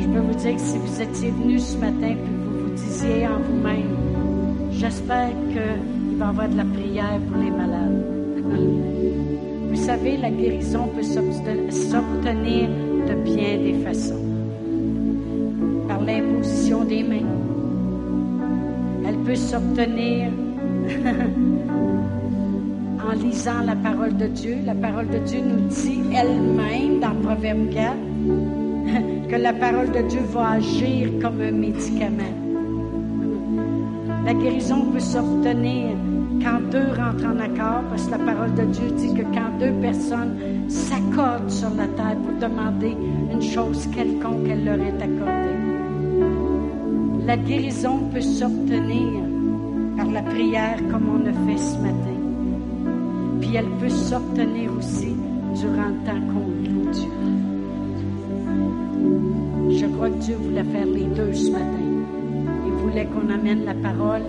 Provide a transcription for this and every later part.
Je peux vous dire que si vous étiez venu ce matin et vous vous disiez en vous-même, j'espère qu'il va y avoir de la prière pour les malades. Vous savez, la guérison peut s'obtenir de bien des façons. Par l'imposition des mains. Elle peut s'obtenir en lisant la parole de Dieu. La parole de Dieu nous dit elle-même dans Proverbe 4 que la parole de Dieu va agir comme un médicament. La guérison peut s'obtenir quand deux rentrent en accord, parce que la parole de Dieu dit que quand deux personnes s'accordent sur la terre pour demander une chose quelconque, elle leur est accordée. La guérison peut s'obtenir par la prière comme on a fait ce matin. Elle peut s'obtenir aussi durant le temps qu'on Dieu. Je crois que Dieu voulait faire les deux ce matin. Il voulait qu'on amène la parole,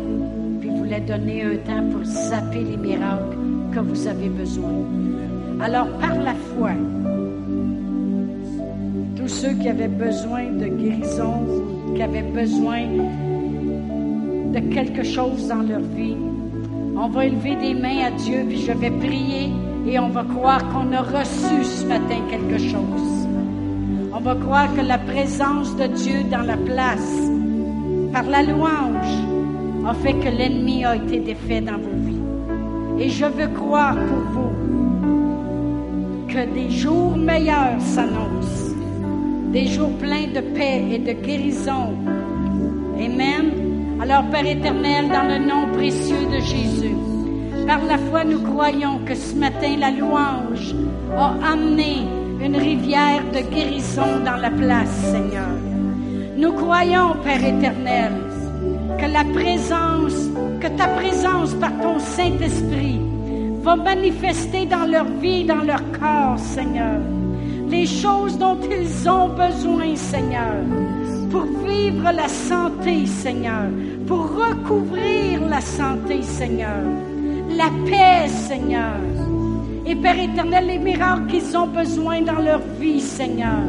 puis il voulait donner un temps pour zapper les miracles que vous avez besoin. Alors, par la foi, tous ceux qui avaient besoin de guérison, qui avaient besoin de quelque chose dans leur vie, on va élever des mains à Dieu, puis je vais prier et on va croire qu'on a reçu ce matin quelque chose. On va croire que la présence de Dieu dans la place, par la louange, a fait que l'ennemi a été défait dans vos vies. Et je veux croire pour vous que des jours meilleurs s'annoncent, des jours pleins de paix et de guérison. Amen. Alors, Père éternel, dans le nom précieux de Jésus, par la foi, nous croyons que ce matin, la louange a amené une rivière de guérison dans la place, Seigneur. Nous croyons, Père éternel, que la présence, que ta présence par ton Saint-Esprit va manifester dans leur vie, dans leur corps, Seigneur, les choses dont ils ont besoin, Seigneur, pour vivre la santé, Seigneur, pour recouvrir la santé, Seigneur, la paix, Seigneur. Et Père éternel, les miracles qu'ils ont besoin dans leur vie, Seigneur.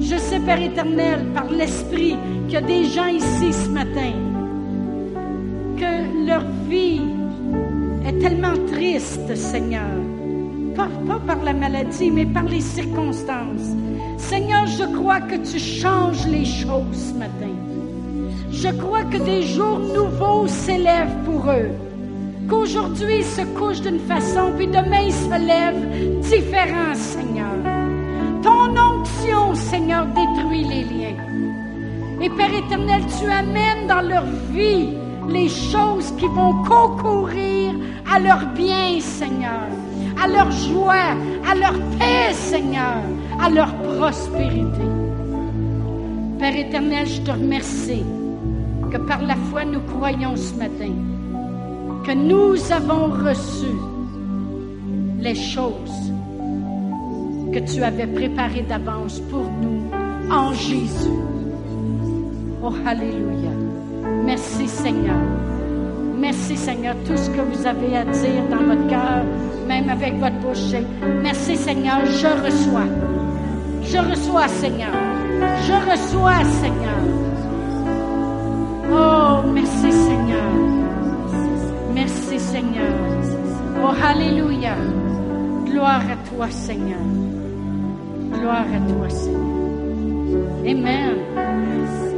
Je sais, Père éternel, par l'Esprit, qu'il y a des gens ici ce matin, que leur vie est tellement triste, Seigneur. Pas, par la maladie, mais par les circonstances. Seigneur, je crois que tu changes les choses ce matin. Je crois que des jours nouveaux s'élèvent pour eux. Qu'aujourd'hui ils se couchent d'une façon, puis demain ils se lèvent différents, Seigneur. Ton onction, Seigneur, détruit les liens. Et Père éternel, tu amènes dans leur vie les choses qui vont concourir à leur bien, Seigneur, à leur joie, à leur paix, Seigneur, à leur prospérité. Père éternel, je te remercie que par la foi nous croyons ce matin que nous avons reçu les choses que tu avais préparées d'avance pour nous en Jésus. Oh, Alléluia. Merci Seigneur. Merci Seigneur, tout ce que vous avez à dire dans votre cœur, même avec votre bouche. Merci Seigneur, je reçois. Je reçois Seigneur. Je reçois Seigneur. Oh, merci Seigneur. Merci Seigneur. Oh, Alléluia. Gloire à toi Seigneur. Gloire à toi Seigneur. Amen.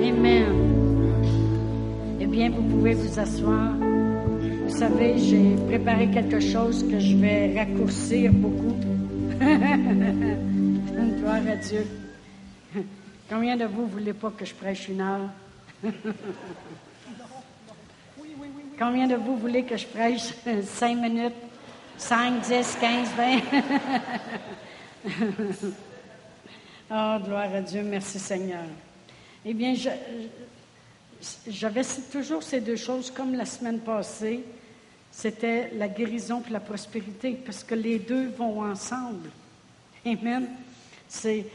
Amen. Eh bien, vous pouvez vous asseoir. Vous savez, j'ai préparé quelque chose que je vais raccourcir beaucoup. Gloire à Dieu. Combien de vous voulez pas que je prêche une heure? Combien de vous voulez que je prêche? Cinq minutes, cinq, dix, quinze, vingt? oh, gloire à Dieu, merci Seigneur. Eh bien, j'avais toujours ces deux choses comme la semaine passée. C'était la guérison et la prospérité, parce que les deux vont ensemble. Amen. C'est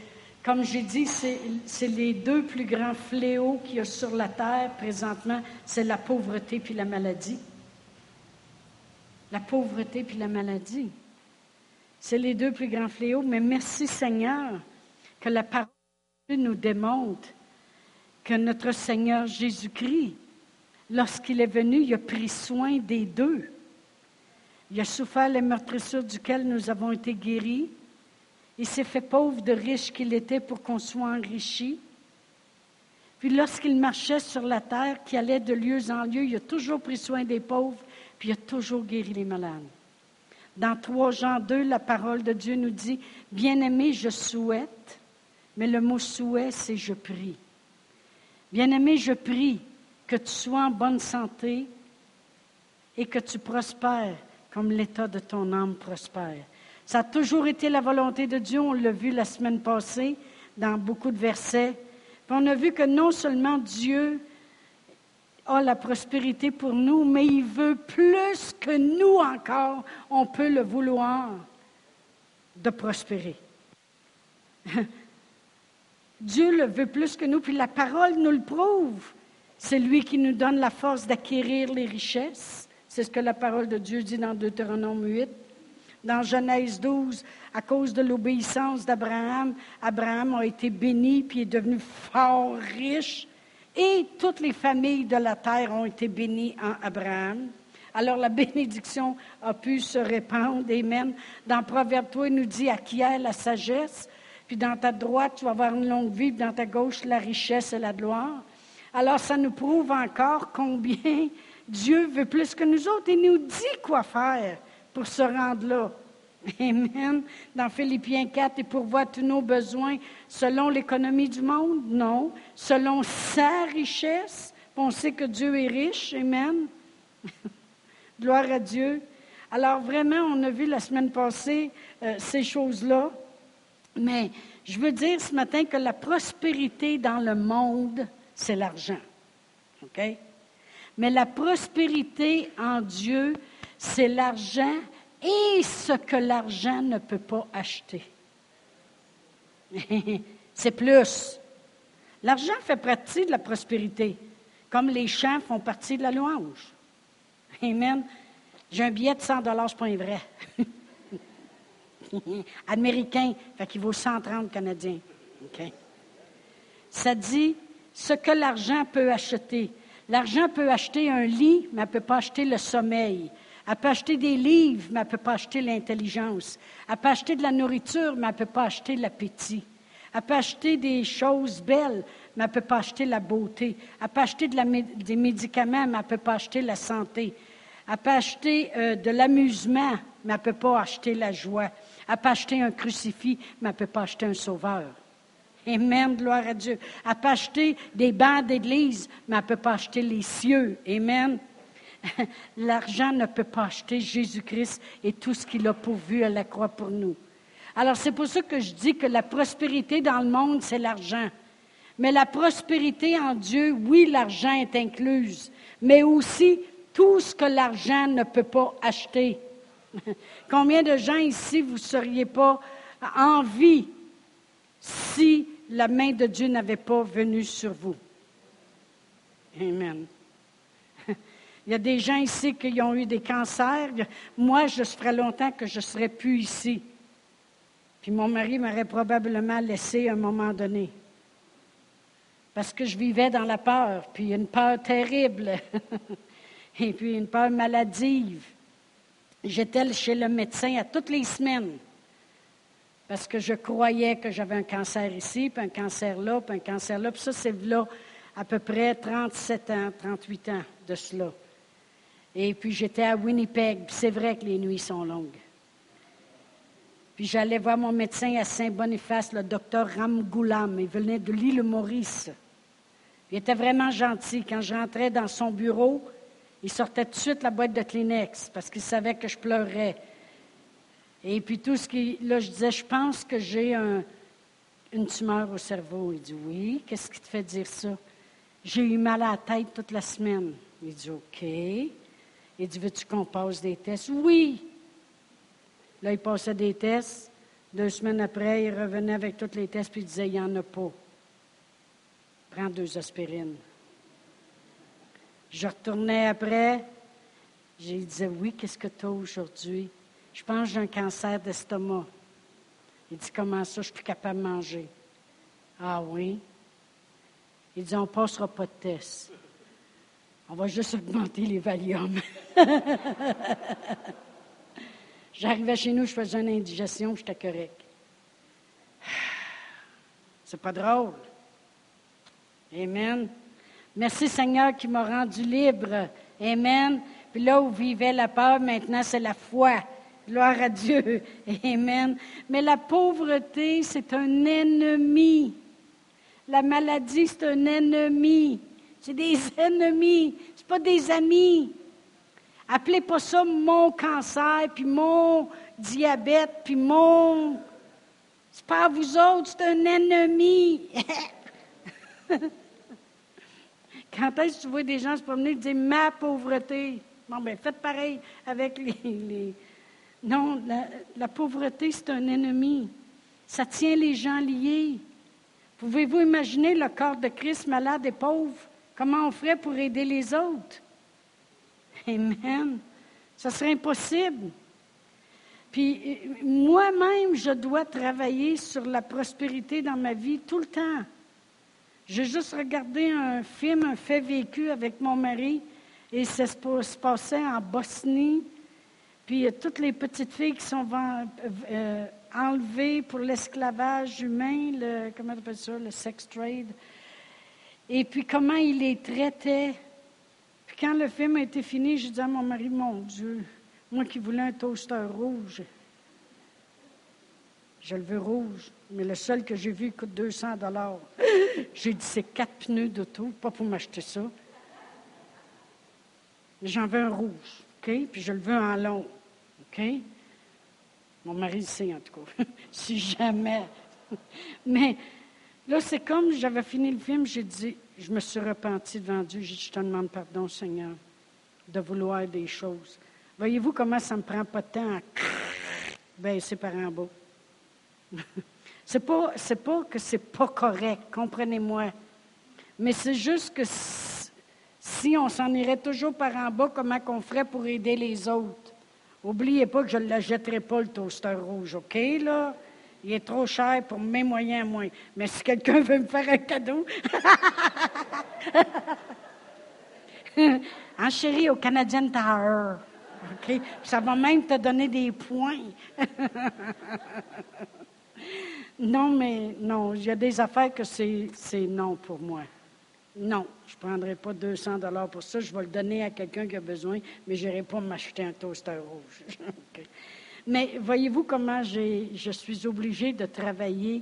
comme j'ai dit, c'est les deux plus grands fléaux qu'il y a sur la terre présentement, c'est la pauvreté puis la maladie. La pauvreté puis la maladie. C'est les deux plus grands fléaux, mais merci Seigneur que la parole de Dieu nous démontre que notre Seigneur Jésus-Christ, lorsqu'il est venu, il a pris soin des deux. Il a souffert les meurtrissures duquel nous avons été guéris. Il s'est fait pauvre de riche qu'il était pour qu'on soit enrichi. Puis lorsqu'il marchait sur la terre, qui allait de lieu en lieu, il a toujours pris soin des pauvres, puis il a toujours guéri les malades. Dans 3 Jean 2, la parole de Dieu nous dit, Bien-aimé, je souhaite, mais le mot souhait, c'est je prie. Bien-aimé, je prie que tu sois en bonne santé et que tu prospères comme l'état de ton âme prospère. Ça a toujours été la volonté de Dieu, on l'a vu la semaine passée dans beaucoup de versets. on a vu que non seulement Dieu a la prospérité pour nous, mais il veut plus que nous encore, on peut le vouloir, de prospérer. Dieu le veut plus que nous, puis la parole nous le prouve. C'est lui qui nous donne la force d'acquérir les richesses. C'est ce que la parole de Dieu dit dans Deutéronome 8. Dans Genèse 12, à cause de l'obéissance d'Abraham, Abraham a été béni puis est devenu fort riche. Et toutes les familles de la terre ont été bénies en Abraham. Alors la bénédiction a pu se répandre. Amen. Dans Proverbe 3, il nous dit acquiert la sagesse. Puis dans ta droite, tu vas avoir une longue vie. Puis dans ta gauche, la richesse et la gloire. Alors ça nous prouve encore combien Dieu veut plus que nous autres. Il nous dit quoi faire pour se rendre là. Amen. Dans Philippiens 4, et pourvoir tous nos besoins selon l'économie du monde? Non. Selon sa richesse. On sait que Dieu est riche. Amen. Gloire à Dieu. Alors vraiment, on a vu la semaine passée euh, ces choses-là. Mais je veux dire ce matin que la prospérité dans le monde, c'est l'argent. OK? Mais la prospérité en Dieu, c'est l'argent et ce que l'argent ne peut pas acheter. c'est plus. L'argent fait partie de la prospérité, comme les champs font partie de la louange. Amen. J'ai un billet de 100 dollars, pas vrai. Américain, fait qu'il vaut 130 Canadiens. Ça dit ce que l'argent peut acheter. L'argent peut acheter un lit, mais elle ne peut pas acheter le sommeil. Elle peut acheter des livres, mais elle ne peut pas acheter l'intelligence. Elle peut acheter de la nourriture, mais elle ne peut pas acheter l'appétit. Elle peut acheter des choses belles, mais elle ne peut pas acheter la beauté. Elle peut acheter des médicaments, mais elle ne peut pas acheter la santé. Elle peut acheter euh, de l'amusement, mais elle ne peut pas acheter la joie. Elle peut acheter un crucifix, mais elle ne peut pas acheter un sauveur. Amen, gloire à Dieu. Elle peut acheter des bancs d'église, mais elle ne peut pas acheter les cieux. Amen. L'argent ne peut pas acheter Jésus-Christ et tout ce qu'il a pourvu à la croix pour nous. Alors c'est pour ça que je dis que la prospérité dans le monde, c'est l'argent. Mais la prospérité en Dieu, oui, l'argent est incluse, mais aussi tout ce que l'argent ne peut pas acheter. Combien de gens ici, vous ne seriez pas en vie si la main de Dieu n'avait pas venu sur vous? Amen. Il y a des gens ici qui ont eu des cancers. Moi, je ferais longtemps que je ne serais plus ici. Puis mon mari m'aurait probablement laissé à un moment donné. Parce que je vivais dans la peur, puis une peur terrible, et puis une peur maladive. J'étais chez le médecin à toutes les semaines, parce que je croyais que j'avais un cancer ici, puis un cancer là, puis un cancer là. Puis ça, c'est là à peu près 37 ans, 38 ans de cela. Et puis j'étais à Winnipeg, c'est vrai que les nuits sont longues. Puis j'allais voir mon médecin à Saint-Boniface, le docteur Ramgoulam. Il venait de l'île Maurice. Il était vraiment gentil. Quand j'entrais dans son bureau, il sortait tout de suite la boîte de Kleenex parce qu'il savait que je pleurais. Et puis tout ce qui. Là, je disais, je pense que j'ai une tumeur au cerveau. Il dit, oui. Qu'est-ce qui te fait dire ça? J'ai eu mal à la tête toute la semaine. Il dit, OK. Il dit, veux-tu qu'on passe des tests? Oui. Là, il passait des tests. Deux semaines après, il revenait avec tous les tests, puis il disait, il n'y en a pas. Prends deux aspirines. Je retournais après. Je disais, oui, qu'est-ce que tu as aujourd'hui? Je pense que j'ai un cancer d'estomac. Il dit, comment ça, je suis plus capable de manger? Ah oui? Il dit, on ne passera pas de test. On va juste augmenter les Valium. J'arrivais chez nous, je faisais une indigestion, j'étais correct. C'est pas drôle. Amen. Merci Seigneur qui m'a rendu libre. Amen. Puis là où vivait la peur, maintenant c'est la foi. Gloire à Dieu. Amen. Mais la pauvreté, c'est un ennemi. La maladie, c'est un ennemi. C'est des ennemis. C'est pas des amis. Appelez pas ça mon cancer, puis mon diabète, puis mon. C'est pas vous autres, c'est un ennemi. Quand est-ce que tu vois des gens se promener et dire ma pauvreté? Bon, bien, faites pareil avec les. Non, la, la pauvreté, c'est un ennemi. Ça tient les gens liés. Pouvez-vous imaginer le corps de Christ malade et pauvre? Comment on ferait pour aider les autres? Amen. Ça serait impossible. Puis moi-même, je dois travailler sur la prospérité dans ma vie tout le temps. J'ai juste regardé un film, un fait vécu avec mon mari, et ça se passait en Bosnie. Puis toutes les petites filles qui sont euh, enlevées pour l'esclavage humain, comment on appelle ça, le sex trade. Et puis comment il les traitait quand le film a été fini, je dis à mon mari, mon Dieu, moi qui voulais un toaster rouge, je le veux rouge, mais le seul que j'ai vu coûte 200 dollars. J'ai dit, c'est quatre pneus d'auto, pas pour m'acheter ça. J'en veux un rouge, OK? Puis je le veux en long, OK? Mon mari sait, en tout cas. si jamais. mais là, c'est comme j'avais fini le film, j'ai dit, je me suis repenti devant Dieu. Je te demande pardon, Seigneur, de vouloir des choses. Voyez-vous comment ça ne me prend pas de temps à baisser par en bas? c'est pas, c'est pas que c'est pas correct, comprenez-moi. Mais c'est juste que si, on s'en irait toujours par en bas, comment qu'on ferait pour aider les autres? Oubliez pas que je ne la jetterai pas, le toaster rouge, OK, là? Il est trop cher pour mes moyens à moi. Mais si quelqu'un veut me faire un cadeau. en chérie, au Canadian Tower. Ça va même te donner des points. non, mais non, il y a des affaires que c'est, non pour moi. Non, je ne prendrai pas 200 dollars pour ça. Je vais le donner à quelqu'un qui a besoin, mais je n'irai pas m'acheter un toaster rouge. Mais voyez-vous comment je suis obligée de travailler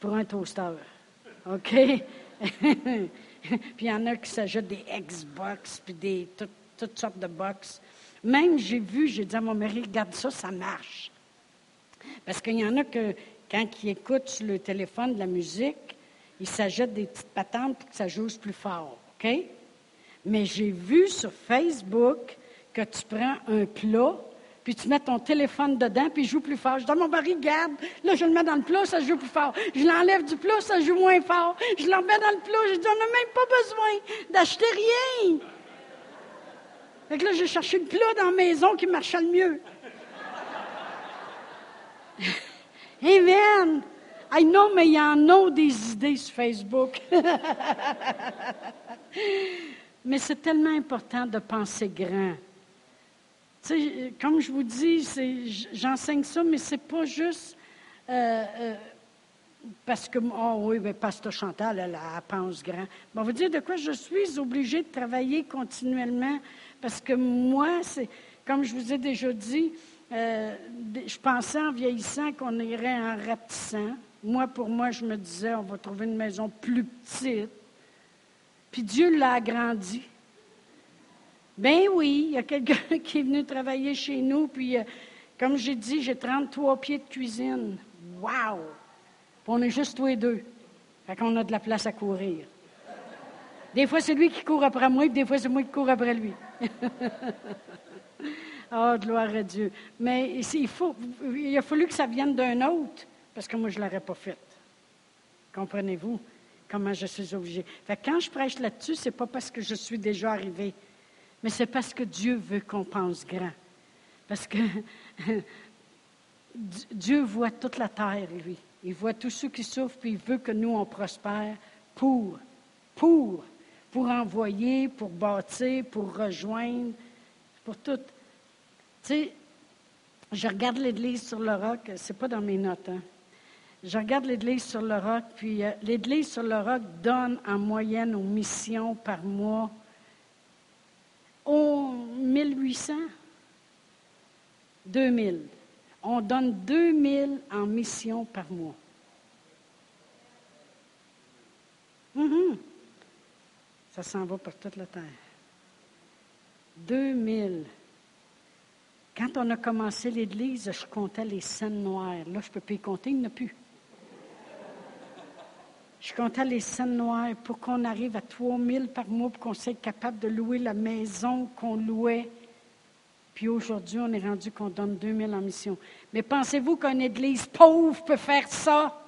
pour un toaster. OK? puis il y en a qui s'ajoutent des Xbox, puis des, toutes sortes de box. Même, j'ai vu, j'ai dit à mon mari, regarde ça, ça marche. Parce qu'il y en a que, quand ils écoutent sur le téléphone de la musique, ils s'ajoutent des petites patentes pour que ça joue plus fort. OK? Mais j'ai vu sur Facebook que tu prends un plat puis tu mets ton téléphone dedans, puis il joue plus fort. Je à mon mari, garde, là, je le mets dans le plat, ça joue plus fort. Je l'enlève du plat, ça joue moins fort. Je l'en mets dans le plat, je dis, on n'a même pas besoin d'acheter rien. Fait que là, j'ai cherché le plat dans la maison qui marchait le mieux. Amen. I know, mais il y en a des idées sur Facebook. mais c'est tellement important de penser grand comme je vous dis, j'enseigne ça, mais c'est pas juste euh, euh, parce que, oh oui, mais Pasteur Chantal, elle, pense grand. on va dire de quoi je suis obligée de travailler continuellement parce que moi, c'est, comme je vous ai déjà dit, euh, je pensais en vieillissant qu'on irait en rapetissant. Moi, pour moi, je me disais, on va trouver une maison plus petite. Puis Dieu l'a agrandi. Ben oui, il y a quelqu'un qui est venu travailler chez nous, puis euh, comme j'ai dit, j'ai 33 pieds de cuisine. Wow! Puis on est juste tous les deux. Fait qu'on a de la place à courir. Des fois, c'est lui qui court après moi, puis des fois, c'est moi qui cours après lui. oh, gloire à Dieu. Mais il, faut, il a fallu que ça vienne d'un autre, parce que moi, je ne l'aurais pas fait. Comprenez-vous comment je suis obligée? Fait quand je prêche là-dessus, ce n'est pas parce que je suis déjà arrivée mais c'est parce que Dieu veut qu'on pense grand. Parce que Dieu voit toute la terre, lui. Il voit tous ceux qui souffrent, puis il veut que nous, on prospère pour, pour, pour envoyer, pour bâtir, pour rejoindre, pour tout. Tu sais, je regarde l'Église sur le roc, c'est pas dans mes notes, hein. Je regarde l'Église sur le roc, puis euh, l'Église sur le roc donne en moyenne aux missions par mois au 1800, 2000. On donne 2000 en mission par mois. Mhm. Ça s'en va par toute la terre. 2000. Quand on a commencé l'Église, je comptais les scènes noires. Là, je ne peux plus y compter, il n'y en a plus. Je comptais les scènes noires pour qu'on arrive à 3000 par mois, pour qu'on soit capable de louer la maison qu'on louait. Puis aujourd'hui, on est rendu qu'on donne 2000 en mission. Mais pensez-vous qu'une église pauvre peut faire ça?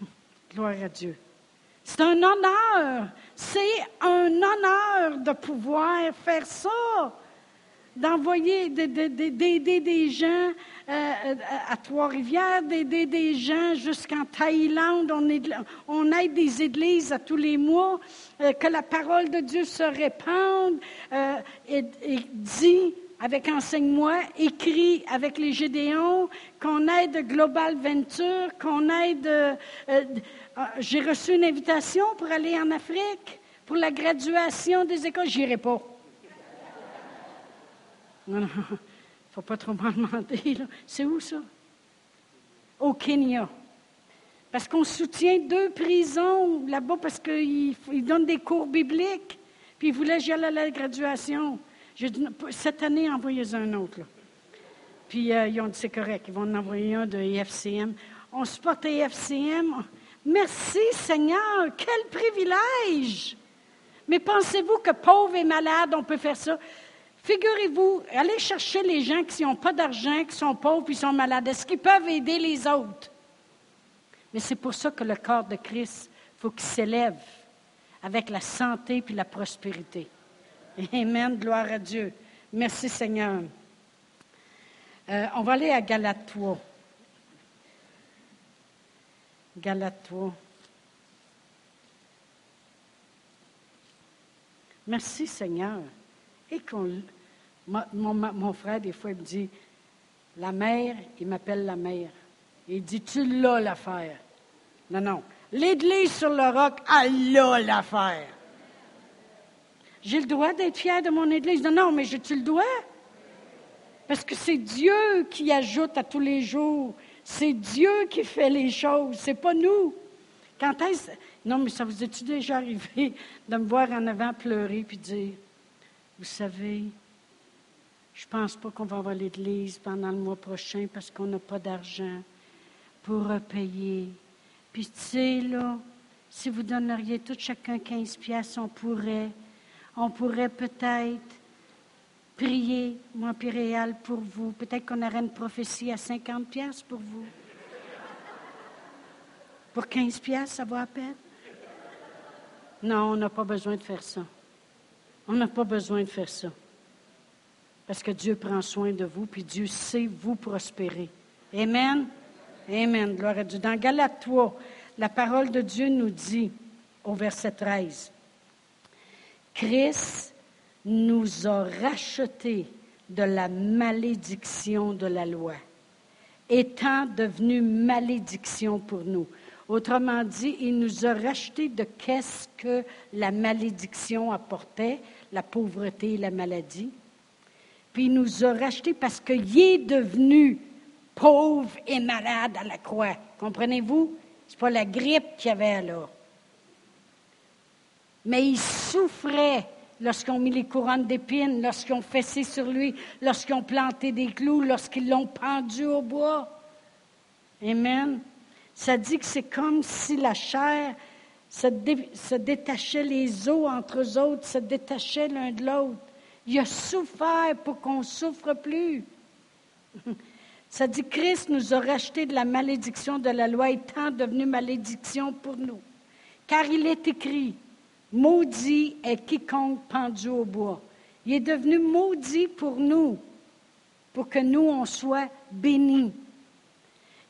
Gloire à Dieu. C'est un honneur. C'est un honneur de pouvoir faire ça d'envoyer, d'aider des gens euh, à Trois-Rivières, d'aider des gens jusqu'en Thaïlande. On, aide des églises à tous les mois, euh, que la parole de Dieu se répande euh, et, dit avec Enseigne-moi, écrit avec les Gédéons, qu'on aide Global Venture, qu'on aide... J'ai reçu une invitation pour aller en Afrique pour la graduation des écoles. J'irai pas. Non, non, il ne faut pas trop m'en demander. C'est où ça? Au Kenya. Parce qu'on soutient deux prisons là-bas parce qu'ils donnent des cours bibliques. Puis ils voulaient que j'aille à la graduation. J'ai dit, cette année, envoyez un autre. Puis euh, ils ont dit, c'est correct, ils vont en envoyer un de EFCM. On supporte EFCM. Merci Seigneur, quel privilège! Mais pensez-vous que pauvres et malades, on peut faire ça? Figurez-vous, allez chercher les gens qui n'ont pas d'argent, qui sont pauvres, qui sont malades. Est-ce qu'ils peuvent aider les autres? Mais c'est pour ça que le corps de Christ, il faut qu'il s'élève avec la santé puis la prospérité. Amen, gloire à Dieu. Merci Seigneur. Euh, on va aller à Galate 3. Galate 3. Merci Seigneur. Et qu'on, mon, frère, des fois, il me dit, la mère, il m'appelle la mère. Il dit, tu l'as l'affaire. Non, non. L'église sur le roc, elle a l'affaire. J'ai le droit d'être fier de mon église? Non, non, mais tu le dois. Parce que c'est Dieu qui ajoute à tous les jours. C'est Dieu qui fait les choses. C'est pas nous. Quand est-ce? Non, mais ça vous est-tu déjà arrivé de me voir en avant pleurer puis dire vous savez, je ne pense pas qu'on va avoir l'Église pendant le mois prochain parce qu'on n'a pas d'argent pour repayer. Puis tu sais, là, si vous donneriez tout chacun 15 pièces, on pourrait, on pourrait peut-être prier, moi Réal, pour vous. Peut-être qu'on aurait une prophétie à 50 pièces pour vous. Pour 15 pièces, ça va à peine? Non, on n'a pas besoin de faire ça. On n'a pas besoin de faire ça. Parce que Dieu prend soin de vous, puis Dieu sait vous prospérer. Amen. Amen. Gloire à Dieu. Dans Galates 3, la parole de Dieu nous dit au verset 13, Christ nous a rachetés de la malédiction de la loi, étant devenu malédiction pour nous. Autrement dit, il nous a racheté de qu'est-ce que la malédiction apportait, la pauvreté et la maladie. Puis il nous a racheté parce qu'il est devenu pauvre et malade à la croix. Comprenez-vous? Ce n'est pas la grippe qu'il y avait là. Mais il souffrait lorsqu'ils ont mis les couronnes d'épines, lorsqu'ils ont fessé sur lui, lorsqu'ils ont planté des clous, lorsqu'ils l'ont pendu au bois. Amen. Ça dit que c'est comme si la chair se, détachait, les os entre eux autres se détachaient l'un de l'autre. Il a souffert pour qu'on souffre plus. Ça dit Christ nous a racheté de la malédiction de la loi étant devenu malédiction pour nous. Car il est écrit, maudit est quiconque pendu au bois. Il est devenu maudit pour nous, pour que nous, on soit bénis.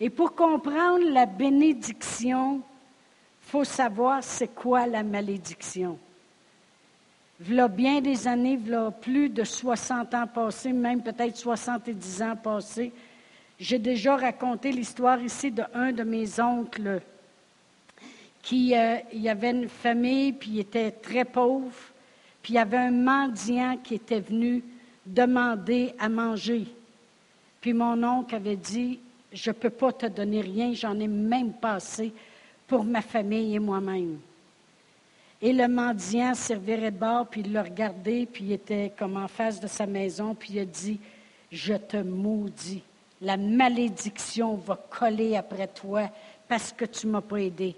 Et pour comprendre la bénédiction, il faut savoir c'est quoi la malédiction. V'là bien des années, v'là plus de 60 ans passés, même peut-être 70 ans passés, j'ai déjà raconté l'histoire ici d'un de mes oncles qui euh, avait une famille, puis il était très pauvre, puis il y avait un mendiant qui était venu demander à manger. Puis mon oncle avait dit, je ne peux pas te donner rien, j'en ai même pas assez pour ma famille et moi-même. Et le mendiant servirait de bord, puis il l'a regardé, puis il était comme en face de sa maison, puis il dit, je te maudis, la malédiction va coller après toi parce que tu ne m'as pas aidé.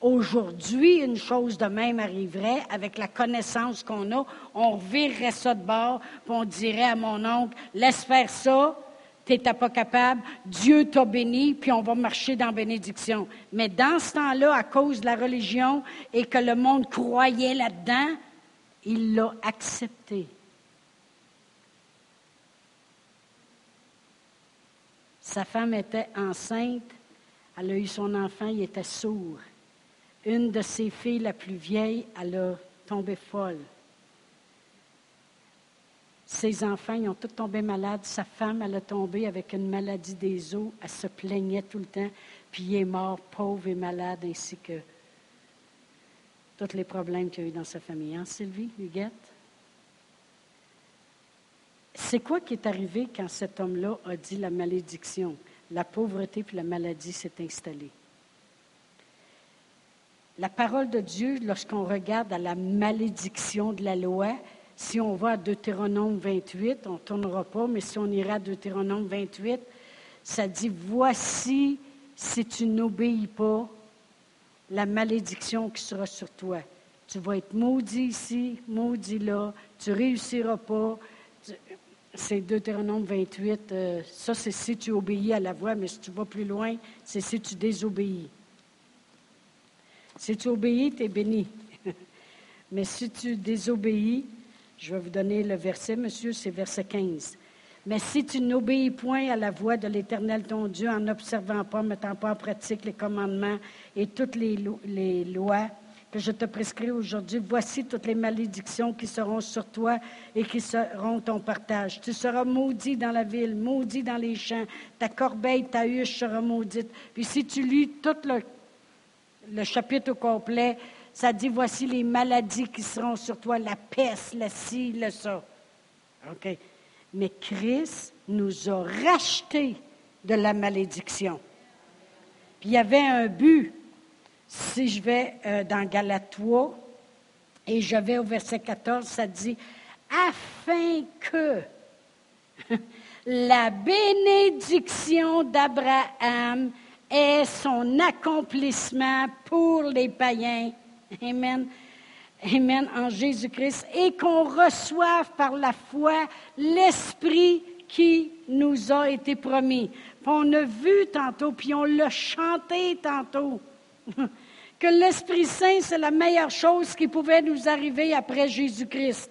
Aujourd'hui, une chose de même arriverait avec la connaissance qu'on a. On revirerait ça de bord, puis on dirait à mon oncle, laisse faire ça, tu n'étais pas capable, Dieu t'a béni, puis on va marcher dans bénédiction. Mais dans ce temps-là, à cause de la religion et que le monde croyait là-dedans, il l'a accepté. Sa femme était enceinte, elle a eu son enfant, il était sourd. Une de ses filles, la plus vieille, elle a tombé folle. Ses enfants, ils ont tous tombé malades. Sa femme, elle a tombé avec une maladie des os. Elle se plaignait tout le temps. Puis il est mort, pauvre et malade, ainsi que tous les problèmes qu'il y a eu dans sa famille. Hein, Sylvie, Huguette? C'est quoi qui est arrivé quand cet homme-là a dit la malédiction? La pauvreté puis la maladie s'est installée. La parole de Dieu, lorsqu'on regarde à la malédiction de la loi, si on va à Deutéronome 28, on ne tournera pas, mais si on ira à Deutéronome 28, ça dit, voici, si tu n'obéis pas, la malédiction qui sera sur toi. Tu vas être maudit ici, maudit là, tu ne réussiras pas. C'est Deutéronome 28. Euh, ça, c'est si tu obéis à la voix, mais si tu vas plus loin, c'est si tu désobéis. Si tu obéis, tu es béni. Mais si tu désobéis, je vais vous donner le verset, monsieur, c'est verset 15. Mais si tu n'obéis point à la voix de l'Éternel ton Dieu en n'observant pas, mettant pas en pratique les commandements et toutes les, lois que je te prescris aujourd'hui, voici toutes les malédictions qui seront sur toi et qui seront ton partage. Tu seras maudit dans la ville, maudit dans les champs, ta corbeille, ta huche sera maudite. Puis si tu lis tout le le chapitre au complet, ça dit voici les maladies qui seront sur toi, la peste, la ci, le ça. OK. Mais Christ nous a rachetés de la malédiction. Puis il y avait un but. Si je vais euh, dans Galatois et je vais au verset 14, ça dit afin que la bénédiction d'Abraham est son accomplissement pour les païens. Amen. Amen. En Jésus-Christ. Et qu'on reçoive par la foi l'Esprit qui nous a été promis. On a vu tantôt, puis on l'a chanté tantôt, que l'Esprit Saint, c'est la meilleure chose qui pouvait nous arriver après Jésus-Christ.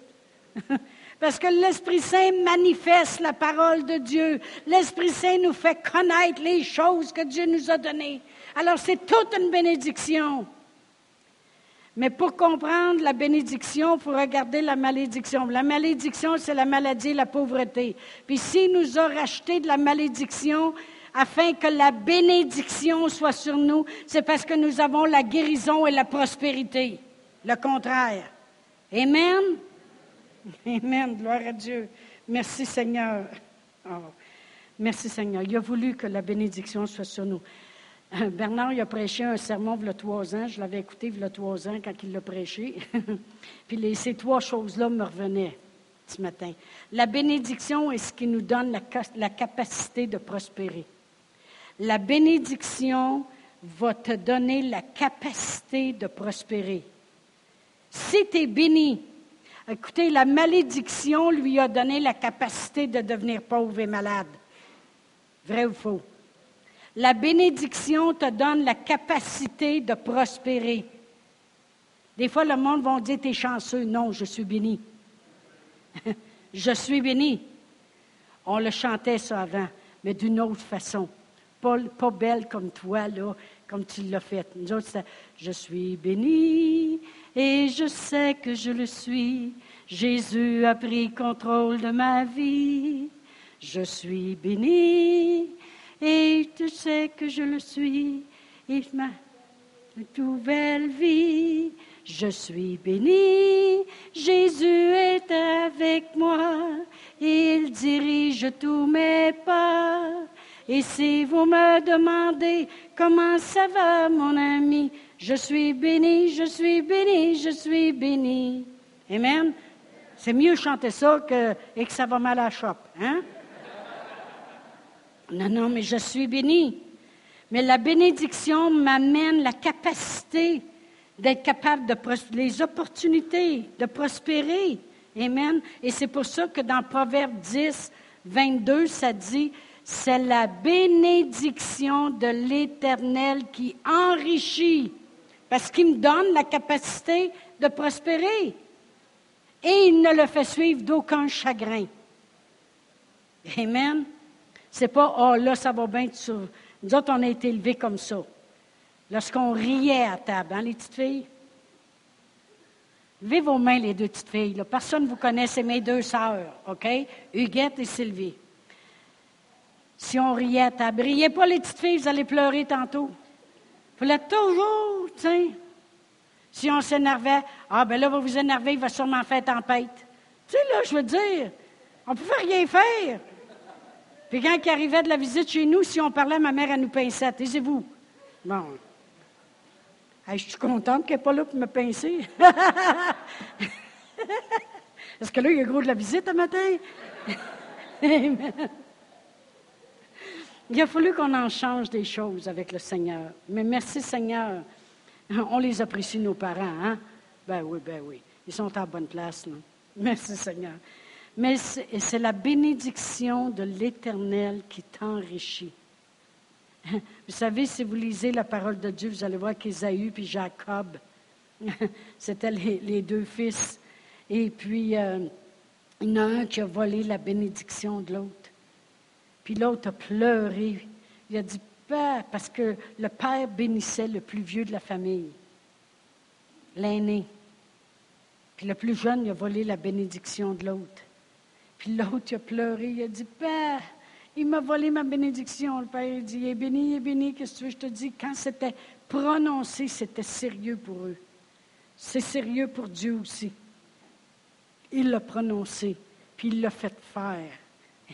Parce que l'Esprit Saint manifeste la parole de Dieu. L'Esprit Saint nous fait connaître les choses que Dieu nous a données. Alors c'est toute une bénédiction. Mais pour comprendre la bénédiction, il faut regarder la malédiction. La malédiction, c'est la maladie, la pauvreté. Puis s'il nous a racheté de la malédiction afin que la bénédiction soit sur nous, c'est parce que nous avons la guérison et la prospérité. Le contraire. Amen? Amen. Gloire à Dieu. Merci Seigneur. Oh, merci Seigneur. Il a voulu que la bénédiction soit sur nous. Euh, Bernard, il a prêché un sermon il y trois ans. Je l'avais écouté il y trois ans quand il l'a prêché. Puis ces trois choses-là me revenaient ce matin. La bénédiction est ce qui nous donne la, la capacité de prospérer. La bénédiction va te donner la capacité de prospérer. Si tu es béni, Écoutez, la malédiction lui a donné la capacité de devenir pauvre et malade. Vrai ou faux? La bénédiction te donne la capacité de prospérer. Des fois, le monde va dire, t'es chanceux. Non, je suis béni. je suis béni. On le chantait ça avant, mais d'une autre façon. pas, belle comme toi, là, comme tu l'as fait. Nous autres, Je suis béni et je sais que je le suis. Jésus a pris contrôle de ma vie. Je suis béni et je sais que je le suis. Il m'a une nouvelle vie. Je suis béni, Jésus est avec moi, il dirige tous mes pas. Et si vous me demandez comment ça va, mon ami, je suis béni, je suis béni, je suis béni. Amen. C'est mieux chanter ça que, et que ça va mal à la chope, hein? Non, non, mais je suis béni. Mais la bénédiction m'amène la capacité d'être capable de les opportunités de prospérer. Amen. Et c'est pour ça que dans Proverbe 10, 22, ça dit, c'est la bénédiction de l'Éternel qui enrichit, parce qu'il me donne la capacité de prospérer. Et il ne le fait suivre d'aucun chagrin. Amen. C'est pas, oh là, ça va bien. Nous autres, on a été élevés comme ça. Lorsqu'on riait à table, hein, les petites filles? Levez vos mains, les deux petites filles. Personne ne vous connaît, c'est mes deux sœurs, OK? Huguette et Sylvie. Si on riait à table, riez pas, les petites filles, vous allez pleurer tantôt. Vous l'êtes toujours, tu sais. Si on s'énervait, ah, ben là, vous vous énerver, il va sûrement faire tempête. Tu sais, là, je veux dire, on ne pouvait rien faire. Puis quand il arrivait de la visite chez nous, si on parlait, ma mère, elle nous pinçait. Taisez-vous. Bon je suis contente qu'elle n'est pas là pour me pincer. Est-ce que là, il y a gros de la visite un matin? il a fallu qu'on en change des choses avec le Seigneur. Mais merci Seigneur. On les apprécie, nos parents, hein? Ben oui, ben oui. Ils sont à la bonne place, non? Merci Seigneur. Mais c'est la bénédiction de l'Éternel qui t'enrichit. Vous savez, si vous lisez la parole de Dieu, vous allez voir qu'Ésaü puis Jacob, c'était les, deux fils. Et puis, euh, il y en a un qui a volé la bénédiction de l'autre. Puis l'autre a pleuré. Il a dit, Père, parce que le père bénissait le plus vieux de la famille, l'aîné. Puis le plus jeune, il a volé la bénédiction de l'autre. Puis l'autre, il a pleuré. Il a dit, Père, il m'a volé ma bénédiction. Le Père dit, il est béni, il est béni. Qu'est-ce que tu veux? Je te dis, quand c'était prononcé, c'était sérieux pour eux. C'est sérieux pour Dieu aussi. Il l'a prononcé, puis il l'a fait faire.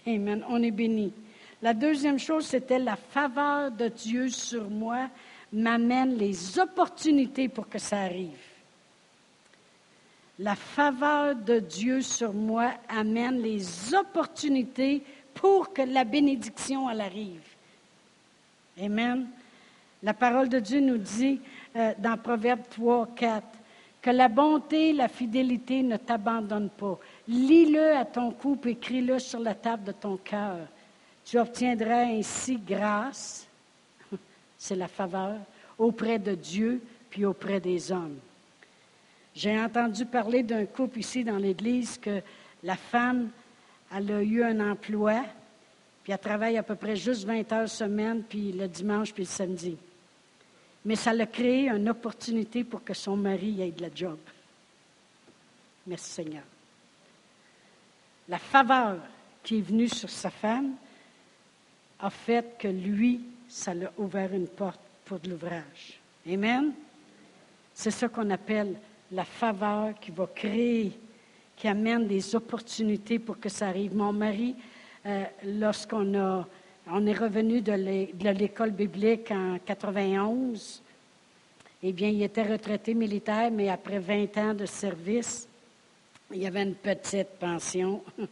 Amen. On est béni. La deuxième chose, c'était la faveur de Dieu sur moi m'amène les opportunités pour que ça arrive. La faveur de Dieu sur moi amène les opportunités pour que la bénédiction arrive. Amen. La parole de Dieu nous dit euh, dans Proverbe 3, 4 que la bonté, la fidélité ne t'abandonnent pas. Lis-le à ton cou, écris-le sur la table de ton cœur. Tu obtiendras ainsi grâce, c'est la faveur, auprès de Dieu puis auprès des hommes. J'ai entendu parler d'un couple ici dans l'Église que la femme elle a eu un emploi, puis elle travaille à peu près juste 20 heures semaine, puis le dimanche, puis le samedi. Mais ça l'a créé une opportunité pour que son mari ait de la job. Merci Seigneur. La faveur qui est venue sur sa femme a fait que lui, ça l'a ouvert une porte pour de l'ouvrage. Amen. C'est ça qu'on appelle la faveur qui va créer qui amène des opportunités pour que ça arrive. Mon mari, euh, lorsqu'on a, on est revenu de l'école biblique en 91, eh bien, il était retraité militaire, mais après 20 ans de service, il avait une petite pension. il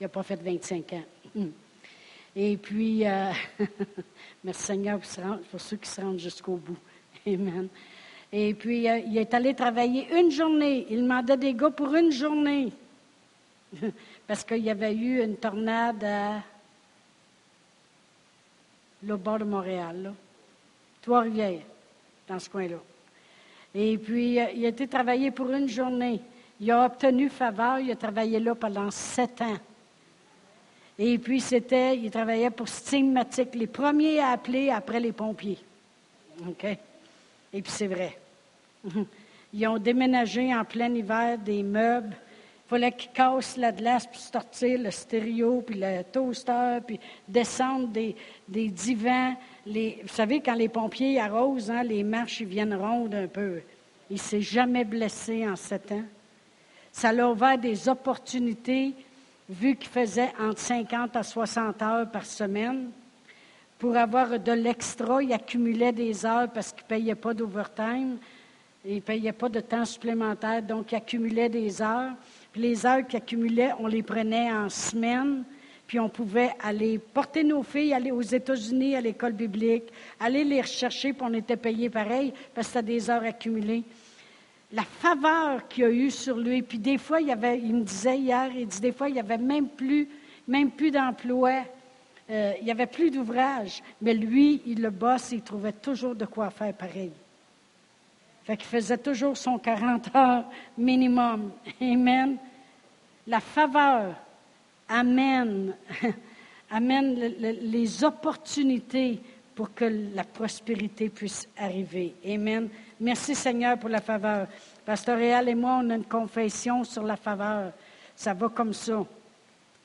n'a pas fait 25 ans. Et puis, euh, merci Seigneur pour ceux qui se rendent jusqu'au bout. Amen. Et puis, il est allé travailler une journée. Il demandait des gars pour une journée. Parce qu'il y avait eu une tornade à le bord de Montréal, Trois-Rivières, dans ce coin-là. Et puis, euh, il a été travaillé pour une journée. Il a obtenu faveur. Il a travaillé là pendant sept ans. Et puis, c'était, il travaillait pour Stigmatic, les premiers à appeler après les pompiers. OK? Et puis, c'est vrai. Ils ont déménagé en plein hiver des meubles. Il fallait qu'ils cassent la glace pour sortir le stéréo, puis le toaster, puis descendre des, des divans. Les, vous savez, quand les pompiers arrosent, hein, les marches ils viennent rondes un peu. Il ne s'est jamais blessé en sept ans. Ça l'a ouvert des opportunités, vu qu'il faisait entre 50 à 60 heures par semaine. Pour avoir de l'extra, il accumulait des heures parce qu'il ne payait pas d'overtime. Il ne payait pas de temps supplémentaire, donc il accumulait des heures. Puis les heures qu'il accumulait, on les prenait en semaine, puis on pouvait aller porter nos filles, aller aux États-Unis à l'école biblique, aller les rechercher, puis on était payé pareil, parce que c'était des heures accumulées. La faveur qu'il a eue sur lui, puis des fois, il, me disait hier, il dit des fois, il n'y avait même plus, même plus d'emploi. Euh, il n'y avait plus d'ouvrage, mais lui, il le bosse, il trouvait toujours de quoi faire pareil. Fait faisait toujours son 40 heures minimum. Amen. La faveur amène, amène les opportunités pour que la prospérité puisse arriver. Amen. Merci Seigneur pour la faveur. Pasteur Réal et moi, on a une confession sur la faveur. Ça va comme ça.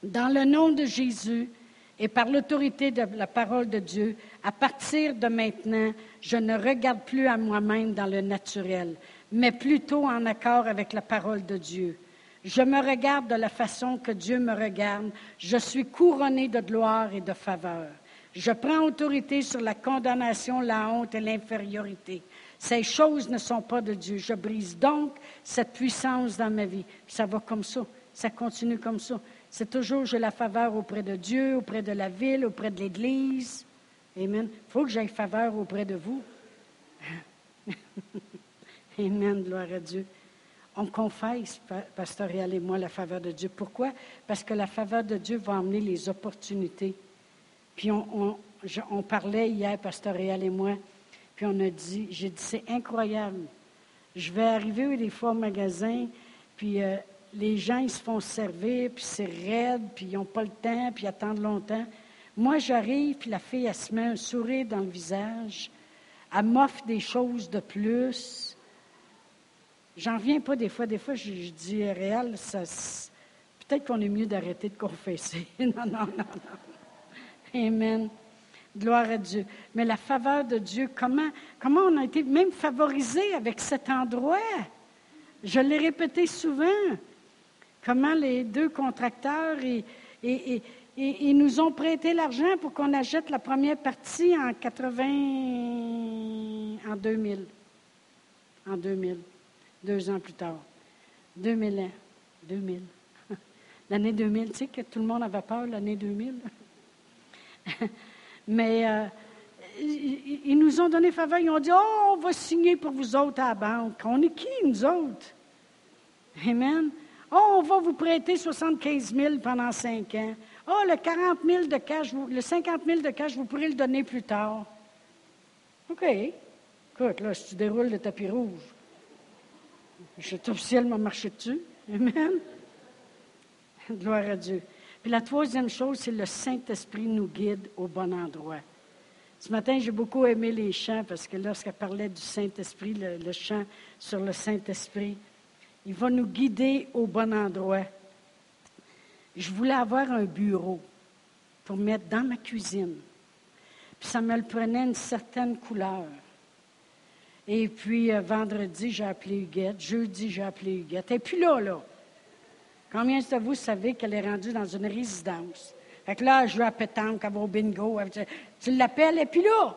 Dans le nom de Jésus, et par l'autorité de la parole de Dieu, à partir de maintenant, je ne regarde plus à moi-même dans le naturel, mais plutôt en accord avec la parole de Dieu. Je me regarde de la façon que Dieu me regarde. Je suis couronné de gloire et de faveur. Je prends autorité sur la condamnation, la honte et l'infériorité. Ces choses ne sont pas de Dieu. Je brise donc cette puissance dans ma vie. Ça va comme ça. Ça continue comme ça. C'est toujours, j'ai la faveur auprès de Dieu, auprès de la ville, auprès de l'Église. Amen. Il faut que j'aie faveur auprès de vous. Amen, gloire à Dieu. On confesse, Pasteur Réal et moi, la faveur de Dieu. Pourquoi? Parce que la faveur de Dieu va emmener les opportunités. Puis on, on parlait hier, Pasteur Réal et moi, puis on a dit, j'ai dit, c'est incroyable. Je vais arriver des fois au magasin, puis euh, les gens, ils se font servir, puis c'est raide, puis ils n'ont pas le temps, puis ils attendent longtemps. Moi, j'arrive, puis la fille, elle se met un sourire dans le visage. Elle m'offre des choses de plus. J'en viens pas des fois. Des fois, je, dis, réel, ça, peut-être qu'on est mieux d'arrêter de confesser. non, non, non, non. Amen. Gloire à Dieu. Mais la faveur de Dieu, comment, comment on a été même favorisé avec cet endroit? Je l'ai répété souvent comment les deux contracteurs et, ils nous ont prêté l'argent pour qu'on achète la première partie en 80, en 2000. En 2000, deux ans plus tard. 2000 ans. 2000. L'année 2000, tu sais que tout le monde avait peur l'année 2000. Mais euh, ils, nous ont donné faveur. Ils ont dit Oh, on va signer pour vous autres à la banque. On est qui, nous autres? Amen. Oh, on va vous prêter 75 000 pendant cinq ans. Oh, le 40 000 de cash, le 50 000 de cash, vous pourrez le donner plus tard. OK. Écoute, là, si tu déroules le tapis rouge, je suis officiellement marché dessus. Amen. Gloire à Dieu. Puis la troisième chose, c'est le Saint-Esprit nous guide au bon endroit. Ce matin, j'ai beaucoup aimé les chants parce que lorsqu'elle parlait du Saint-Esprit, le chant sur le Saint-Esprit, il va nous guider au bon endroit. Je voulais avoir un bureau pour mettre dans ma cuisine. Puis ça me le prenait une certaine couleur. Et puis euh, vendredi, j'ai appelé Huguette. Jeudi, j'ai appelé Huguette. Et puis là, là, combien de vous savez qu'elle est rendue dans une résidence? Fait que là, je joue à pétanque, elle va bingo. tu l'appelles, et puis là,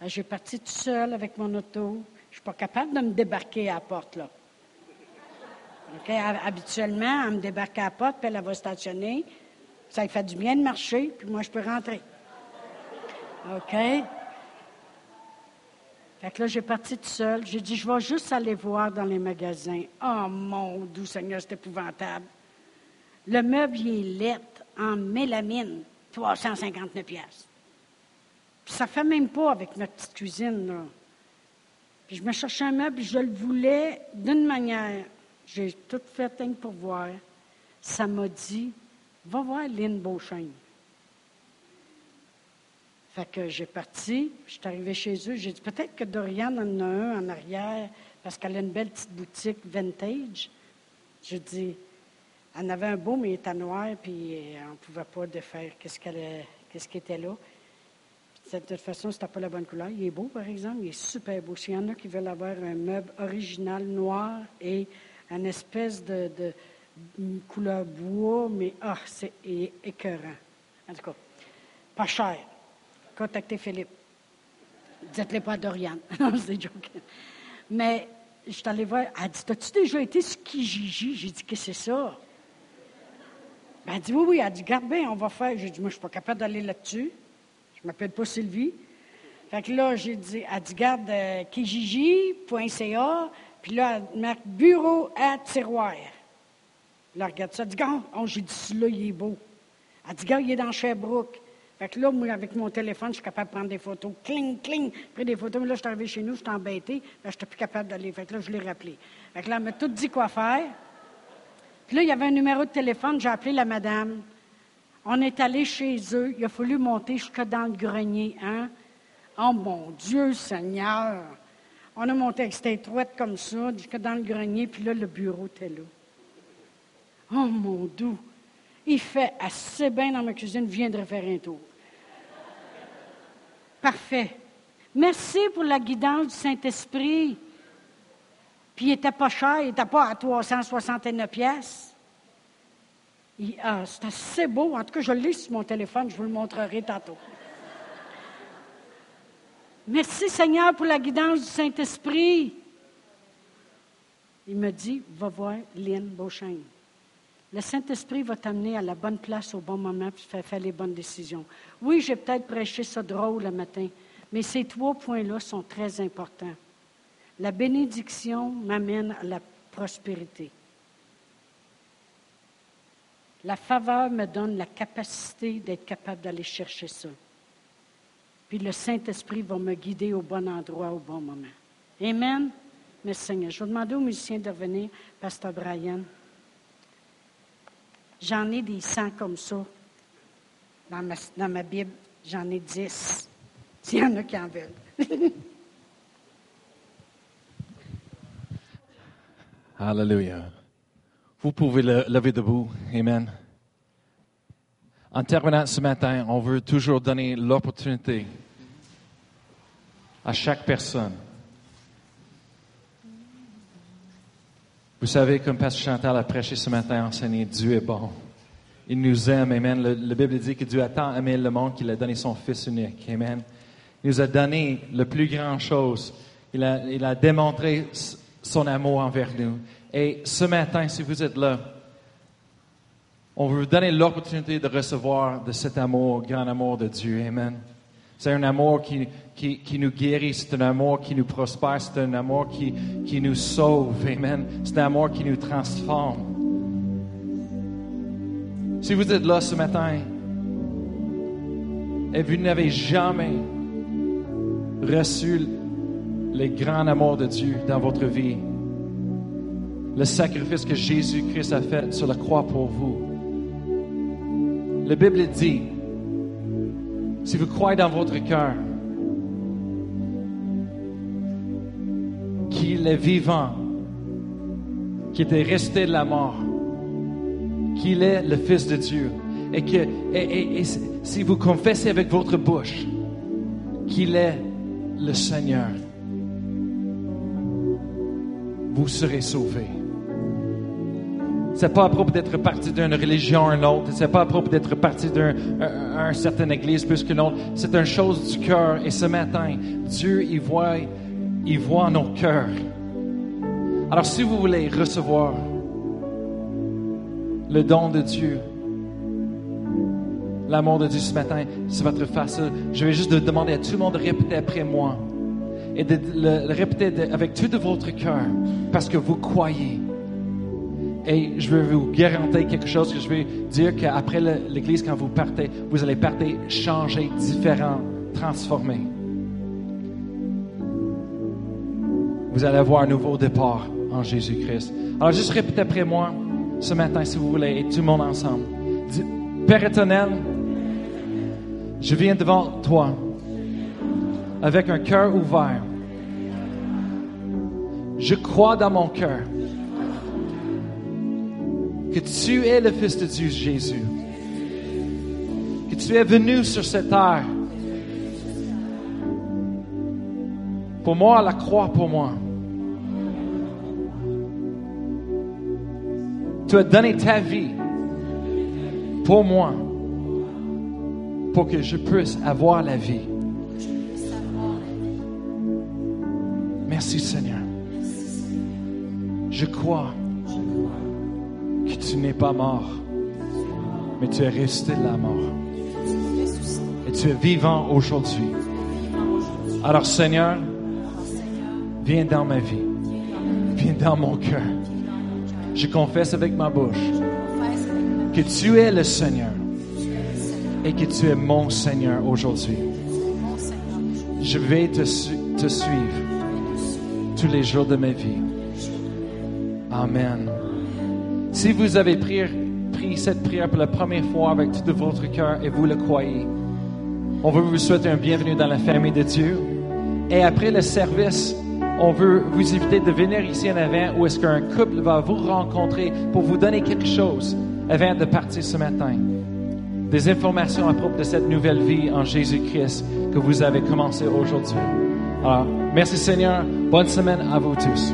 Ah, j'ai parti tout seul avec mon auto. Je ne suis pas capable de me débarquer à la porte, là. Habituellement, elle me débarque à la porte, puis elle va stationner. Ça lui fait du bien de marcher, puis moi, je peux rentrer. OK? Fait que là, j'ai parti tout seul. J'ai dit, je vais juste aller voir dans les magasins. Oh mon doux Seigneur, c'est épouvantable. Le meuble, il est lettre en mélamine, 359 pièces. Puis ça ne fait même pas avec notre petite cuisine. Là. Puis je me cherchais un meuble, je le voulais d'une manière. J'ai tout fait pour voir. Ça m'a dit, va voir Lynn Beauchesne. Fait que j'ai parti, je suis arrivé chez eux, j'ai dit peut-être que Dorian en a un en arrière, parce qu'elle a une belle petite boutique vintage. Je dis, elle avait un beau, mais il était noir, puis euh, on ne pouvait pas défaire qu'est-ce, qu'elle, qu'est-ce qui était là. De toute façon, ce pas la bonne couleur. Il est beau, par exemple, il est super beau. S'il y en a qui veulent avoir un meuble original noir et une espèce de, couleur bois, mais ah, c'est écœurant. En tout cas, pas cher contactez Philippe. Dites-le pas à Dorian. non, c'est joking. Mais je suis allée voir. Elle dit As-tu déjà été sur Kijiji? J'ai dit Qu'est-ce que c'est ça? Ben, Elle dit Oui, oui. Elle dit Garde bien, on va faire. J'ai dit Moi, je ne suis pas capable d'aller là-dessus. Je m'appelle pas Sylvie. Fait que là, j'ai dit Elle dit Garde euh. Puis là, elle marque bureau à tiroir. Là, regarde ça. Elle dit oh, j'ai dit celui-là, il est beau. Elle dit Regarde, il est dans Sherbrooke. Fait que là, moi, avec mon téléphone, je suis capable de prendre des photos. Cling, cling. Pris des photos. Mais là, je suis arrivé chez nous, je suis embêté. Je n'étais plus capable d'aller. Fait que là, je l'ai rappelé. Fait que là, elle m'a tout dit quoi faire. Puis là, il y avait un numéro de téléphone. J'ai appelé la madame. On est allé chez eux. Il a fallu monter jusque dans le grenier. Hein? Oh mon Dieu Seigneur! On a monté avec cette étroite comme ça, jusque dans le grenier. Puis là, le bureau était là. Oh mon doux! Il fait assez bien dans ma cuisine, viendrait faire un tour. Parfait. Merci pour la guidance du Saint-Esprit. Puis il n'était pas cher, il n'était pas à 369 pièces. Ah, c'est assez beau. En tout cas, je lis sur mon téléphone, je vous le montrerai tantôt. Merci Seigneur pour la guidance du Saint-Esprit. Il me dit, va voir Lynn Beauchesne. Le Saint-Esprit va t'amener à la bonne place au bon moment pour faire, faire les bonnes décisions. Oui, j'ai peut-être prêché ça drôle le matin, mais ces trois points-là sont très importants. La bénédiction m'amène à la prospérité. La faveur me donne la capacité d'être capable d'aller chercher ça. Puis le Saint-Esprit va me guider au bon endroit, au bon moment. Amen. Merci Seigneur. Je vais demander aux musiciens de venir, Pasteur Brian. J'en ai des sangs comme ça. Dans ma, dans ma Bible, j'en ai dix. S'il y en a qui en veulent. Alléluia. Vous pouvez le lever debout. Amen. En terminant ce matin, on veut toujours donner l'opportunité à chaque personne. Vous savez, comme Pasteur Chantal a prêché ce matin, enseigné, Dieu est bon. Il nous aime, Amen. La Bible dit que Dieu a tant aimé le monde qu'il a donné son Fils unique, Amen. Il nous a donné le plus grand chose. Il a, il a démontré son amour envers nous. Et ce matin, si vous êtes là, on veut vous donner l'opportunité de recevoir de cet amour, grand amour de Dieu. Amen. C'est un amour qui, qui, qui, nous guérit, c'est un amour qui nous prospère, c'est un amour qui, qui nous sauve. Amen. C'est un amour qui nous transforme. Si vous êtes là ce matin et vous n'avez jamais reçu le grand amour de Dieu dans votre vie, le sacrifice que Jésus-Christ a fait sur la croix pour vous, la Bible dit, si vous croyez dans votre cœur qu'il est vivant, qu'il est resté de la mort, qu'il est le Fils de Dieu, et que si vous confessez avec votre bouche qu'il est le Seigneur, vous serez sauvés. C'est pas à propos d'être parti d'une religion à une autre. C'est pas à propos d'être parti d'une certaine église plus qu'une autre. C'est une chose du cœur. Et ce matin, Dieu, il voit, il voit nos cœurs. Alors, si vous voulez recevoir le don de Dieu, l'amour de Dieu ce matin, va être facile. Je vais juste demander à tout le monde de répéter après moi et de le répéter avec tout de votre cœur parce que vous croyez. Et je veux vous garantir quelque chose que je vais dire qu'après l'Église, quand vous partez, vous allez partir changer, différent, transformé. Vous allez avoir un nouveau départ en Jésus-Christ. Alors juste répétez après moi ce matin, si vous voulez, et tout le monde ensemble. Père éternel, je viens devant toi avec un cœur ouvert. Je crois dans mon cœur que tu es le Fils de Dieu Jésus, que tu es venu sur cette terre pour moi, la croix pour moi. Tu as donné ta vie pour moi, pour que je puisse avoir la vie. Merci Seigneur. Je crois que tu n'es pas mort, mais tu es resté de la mort. Et tu es vivant aujourd'hui. Alors Seigneur, viens dans ma vie. Viens dans mon cœur. Je confesse avec ma bouche que tu es le Seigneur et que tu es mon Seigneur aujourd'hui. Je vais te, te suivre tous les jours de ma vie. Amen. Si vous avez pris, cette prière pour la première fois avec tout votre cœur et vous le croyez, on veut vous souhaiter un bienvenue dans la famille de Dieu. Et après le service, on veut vous inviter de venir ici en avant où est-ce qu'un couple va vous rencontrer pour vous donner quelque chose avant de partir ce matin. Des informations à propos de cette nouvelle vie en Jésus-Christ que vous avez commencé aujourd'hui. Alors, merci Seigneur. Bonne semaine à vous tous.